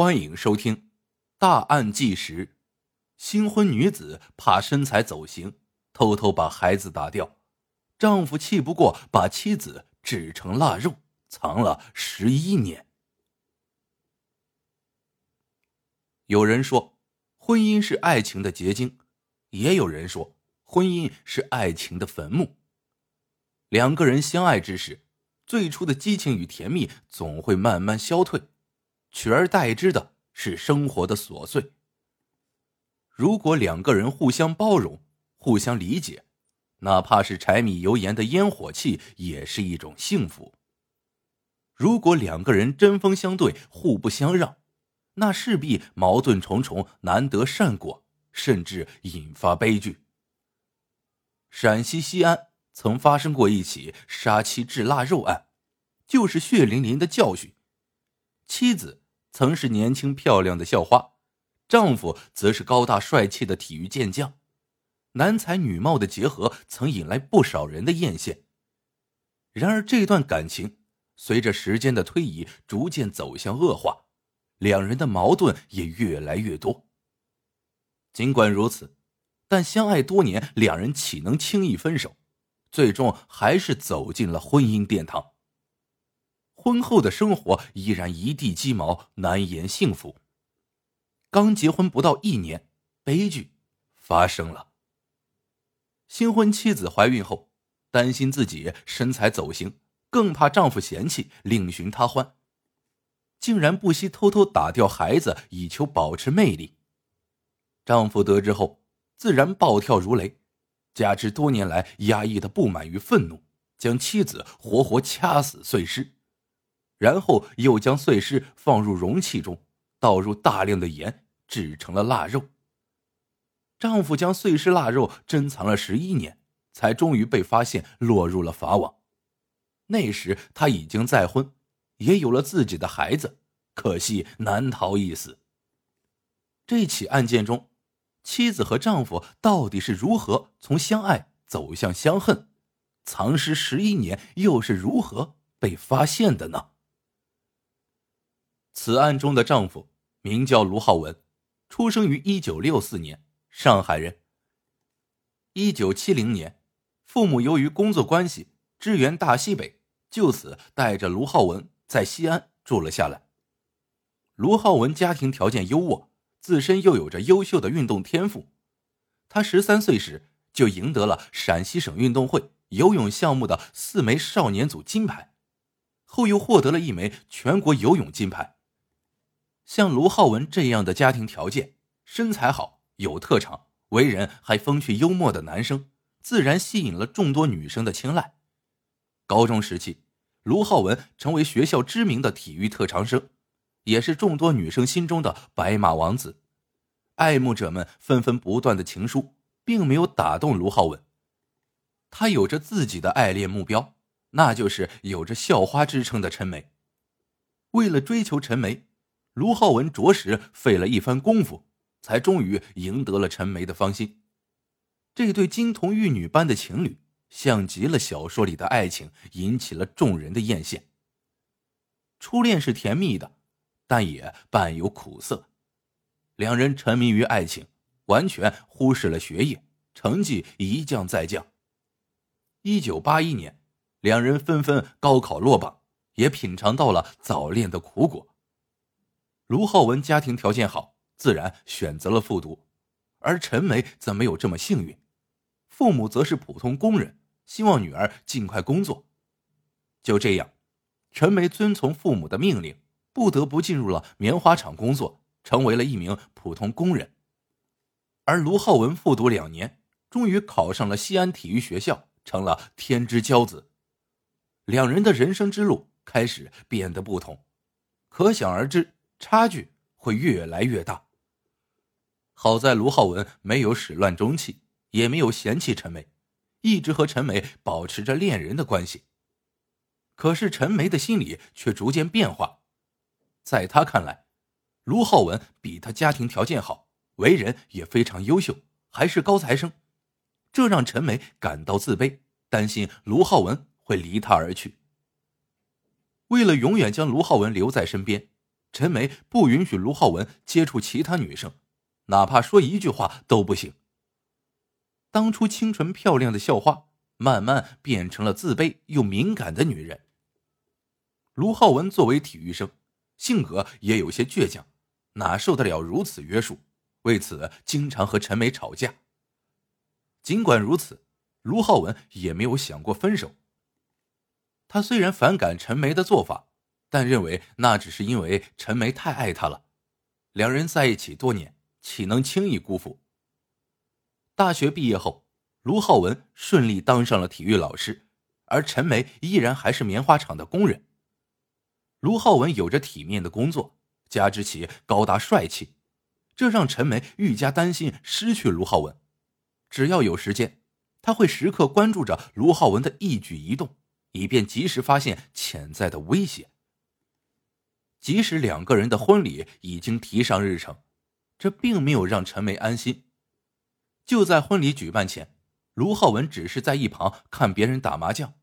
欢迎收听《大案纪实》。新婚女子怕身材走形，偷偷把孩子打掉，丈夫气不过，把妻子制成腊肉，藏了十一年。有人说，婚姻是爱情的结晶；也有人说，婚姻是爱情的坟墓。两个人相爱之时，最初的激情与甜蜜总会慢慢消退。取而代之的是生活的琐碎。如果两个人互相包容、互相理解，哪怕是柴米油盐的烟火气，也是一种幸福。如果两个人针锋相对、互不相让，那势必矛盾重重，难得善果，甚至引发悲剧。陕西西安曾发生过一起杀妻制腊肉案，就是血淋淋的教训。妻子。曾是年轻漂亮的校花，丈夫则是高大帅气的体育健将，男才女貌的结合曾引来不少人的艳羡。然而，这段感情随着时间的推移逐渐走向恶化，两人的矛盾也越来越多。尽管如此，但相爱多年，两人岂能轻易分手？最终还是走进了婚姻殿堂。婚后的生活依然一地鸡毛，难言幸福。刚结婚不到一年，悲剧发生了。新婚妻子怀孕后，担心自己身材走形，更怕丈夫嫌弃，另寻他欢，竟然不惜偷偷打掉孩子，以求保持魅力。丈夫得知后，自然暴跳如雷，加之多年来压抑的不满与愤怒，将妻子活活掐死碎尸。然后又将碎尸放入容器中，倒入大量的盐，制成了腊肉。丈夫将碎尸腊肉珍藏了十一年，才终于被发现，落入了法网。那时他已经再婚，也有了自己的孩子，可惜难逃一死。这起案件中，妻子和丈夫到底是如何从相爱走向相恨？藏尸十一年又是如何被发现的呢？此案中的丈夫名叫卢浩文，出生于一九六四年，上海人。一九七零年，父母由于工作关系支援大西北，就此带着卢浩文在西安住了下来。卢浩文家庭条件优渥，自身又有着优秀的运动天赋。他十三岁时就赢得了陕西省运动会游泳项目的四枚少年组金牌，后又获得了一枚全国游泳金牌。像卢浩文这样的家庭条件、身材好、有特长、为人还风趣幽默的男生，自然吸引了众多女生的青睐。高中时期，卢浩文成为学校知名的体育特长生，也是众多女生心中的白马王子。爱慕者们纷纷不断的情书，并没有打动卢浩文。他有着自己的爱恋目标，那就是有着校花之称的陈梅。为了追求陈梅。卢浩文着实费了一番功夫，才终于赢得了陈梅的芳心。这对金童玉女般的情侣，像极了小说里的爱情，引起了众人的艳羡。初恋是甜蜜的，但也伴有苦涩。两人沉迷于爱情，完全忽视了学业，成绩一降再降。一九八一年，两人纷纷高考落榜，也品尝到了早恋的苦果。卢浩文家庭条件好，自然选择了复读，而陈梅则没有这么幸运，父母则是普通工人，希望女儿尽快工作。就这样，陈梅遵从父母的命令，不得不进入了棉花厂工作，成为了一名普通工人。而卢浩文复读两年，终于考上了西安体育学校，成了天之骄子。两人的人生之路开始变得不同，可想而知。差距会越来越大。好在卢浩文没有始乱终弃，也没有嫌弃陈梅，一直和陈梅保持着恋人的关系。可是陈梅的心里却逐渐变化，在他看来，卢浩文比他家庭条件好，为人也非常优秀，还是高材生，这让陈梅感到自卑，担心卢浩文会离他而去。为了永远将卢浩文留在身边。陈梅不允许卢浩文接触其他女生，哪怕说一句话都不行。当初清纯漂亮的校花，慢慢变成了自卑又敏感的女人。卢浩文作为体育生，性格也有些倔强，哪受得了如此约束？为此，经常和陈梅吵架。尽管如此，卢浩文也没有想过分手。他虽然反感陈梅的做法，但认为那只是因为陈梅太爱他了。两人在一起多年，岂能轻易辜负？大学毕业后，卢浩文顺利当上了体育老师，而陈梅依然还是棉花厂的工人。卢浩文有着体面的工作，加之其高大帅气，这让陈梅愈加担心失去卢浩文。只要有时间，他会时刻关注着卢浩文的一举一动。以便及时发现潜在的威胁。即使两个人的婚礼已经提上日程，这并没有让陈梅安心。就在婚礼举办前，卢浩文只是在一旁看别人打麻将。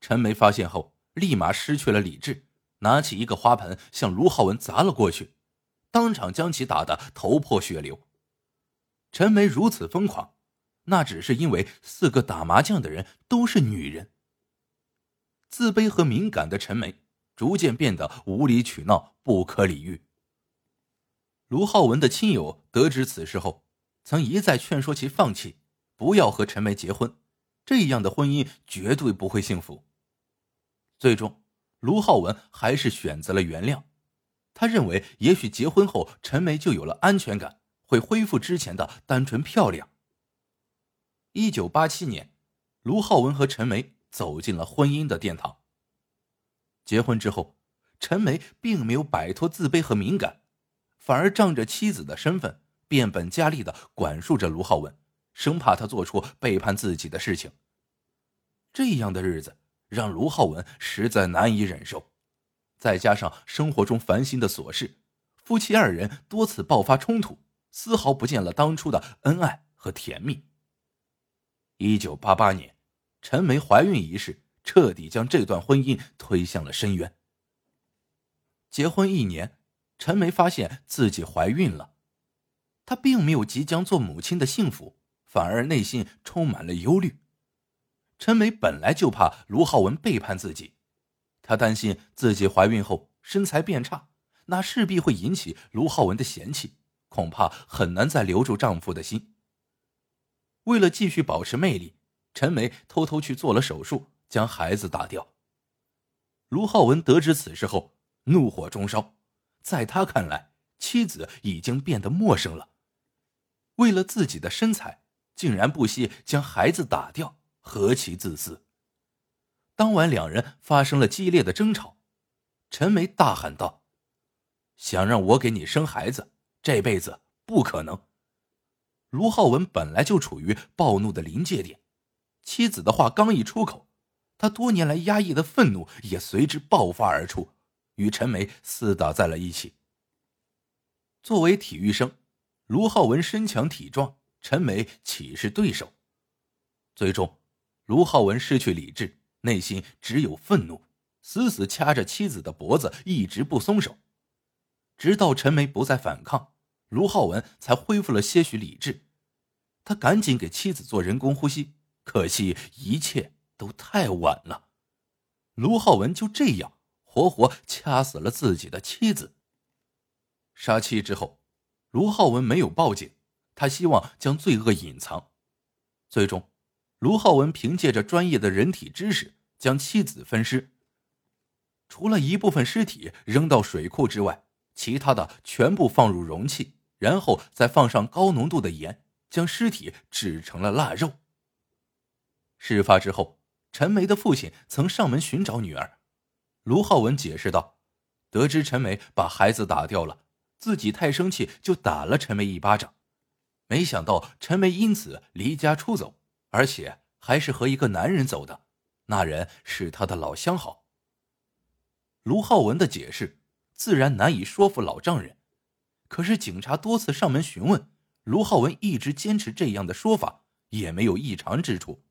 陈梅发现后，立马失去了理智，拿起一个花盆向卢浩文砸了过去，当场将其打得头破血流。陈梅如此疯狂，那只是因为四个打麻将的人都是女人。自卑和敏感的陈梅逐渐变得无理取闹、不可理喻。卢浩文的亲友得知此事后，曾一再劝说其放弃，不要和陈梅结婚，这样的婚姻绝对不会幸福。最终，卢浩文还是选择了原谅。他认为，也许结婚后陈梅就有了安全感，会恢复之前的单纯漂亮。一九八七年，卢浩文和陈梅。走进了婚姻的殿堂。结婚之后，陈梅并没有摆脱自卑和敏感，反而仗着妻子的身份，变本加厉的管束着卢浩文，生怕他做出背叛自己的事情。这样的日子让卢浩文实在难以忍受，再加上生活中烦心的琐事，夫妻二人多次爆发冲突，丝毫不见了当初的恩爱和甜蜜。一九八八年。陈梅怀孕一事彻底将这段婚姻推向了深渊。结婚一年，陈梅发现自己怀孕了，她并没有即将做母亲的幸福，反而内心充满了忧虑。陈梅本来就怕卢浩文背叛自己，她担心自己怀孕后身材变差，那势必会引起卢浩文的嫌弃，恐怕很难再留住丈夫的心。为了继续保持魅力。陈梅偷偷去做了手术，将孩子打掉。卢浩文得知此事后，怒火中烧。在他看来，妻子已经变得陌生了。为了自己的身材，竟然不惜将孩子打掉，何其自私！当晚，两人发生了激烈的争吵。陈梅大喊道：“想让我给你生孩子，这辈子不可能！”卢浩文本来就处于暴怒的临界点。妻子的话刚一出口，他多年来压抑的愤怒也随之爆发而出，与陈梅厮打在了一起。作为体育生，卢浩文身强体壮，陈梅岂是对手？最终，卢浩文失去理智，内心只有愤怒，死死掐着妻子的脖子，一直不松手，直到陈梅不再反抗，卢浩文才恢复了些许理智。他赶紧给妻子做人工呼吸。可惜一切都太晚了，卢浩文就这样活活掐死了自己的妻子。杀妻之后，卢浩文没有报警，他希望将罪恶隐藏。最终，卢浩文凭借着专业的人体知识，将妻子分尸。除了一部分尸体扔到水库之外，其他的全部放入容器，然后再放上高浓度的盐，将尸体制成了腊肉。事发之后，陈梅的父亲曾上门寻找女儿。卢浩文解释道：“得知陈梅把孩子打掉了，自己太生气，就打了陈梅一巴掌。没想到陈梅因此离家出走，而且还是和一个男人走的，那人是他的老相好。”卢浩文的解释自然难以说服老丈人，可是警察多次上门询问，卢浩文一直坚持这样的说法，也没有异常之处。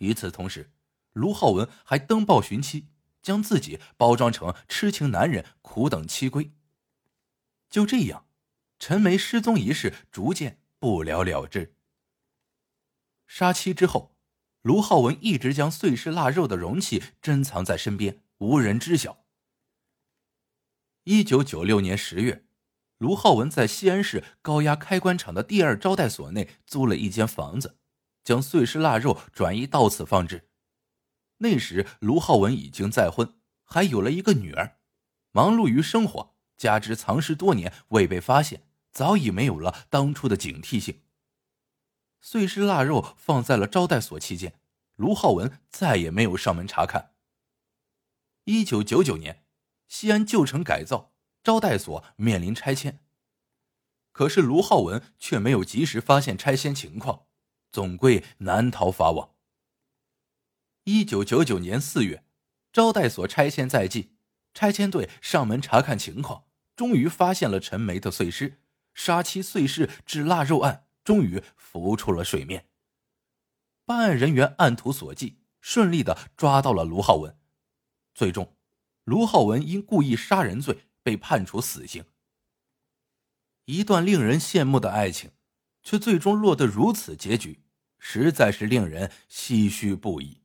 与此同时，卢浩文还登报寻妻，将自己包装成痴情男人，苦等妻归，就这样，陈梅失踪一事逐渐不了了之。杀妻之后，卢浩文一直将碎尸腊肉的容器珍藏在身边，无人知晓。一九九六年十月，卢浩文在西安市高压开关厂的第二招待所内租了一间房子，将碎尸腊肉转移到此放置。那时，卢浩文已经再婚，还有了一个女儿，忙碌于生活，加之藏尸多年未被发现，早已没有了当初的警惕性。碎尸腊肉放在了招待所期间，卢浩文再也没有上门查看。一九九九年，西安旧城改造，招待所面临拆迁，可是卢浩文却没有及时发现拆迁情况，总归难逃法网。一九九九年四月，招待所拆迁在即，拆迁队上门查看情况，终于发现了陈梅的碎尸，杀妻碎尸致腊肉案。终于浮出了水面。办案人员按图索骥，顺利的抓到了卢浩文。最终，卢浩文因故意杀人罪被判处死刑。一段令人羡慕的爱情，却最终落得如此结局，实在是令人唏嘘不已。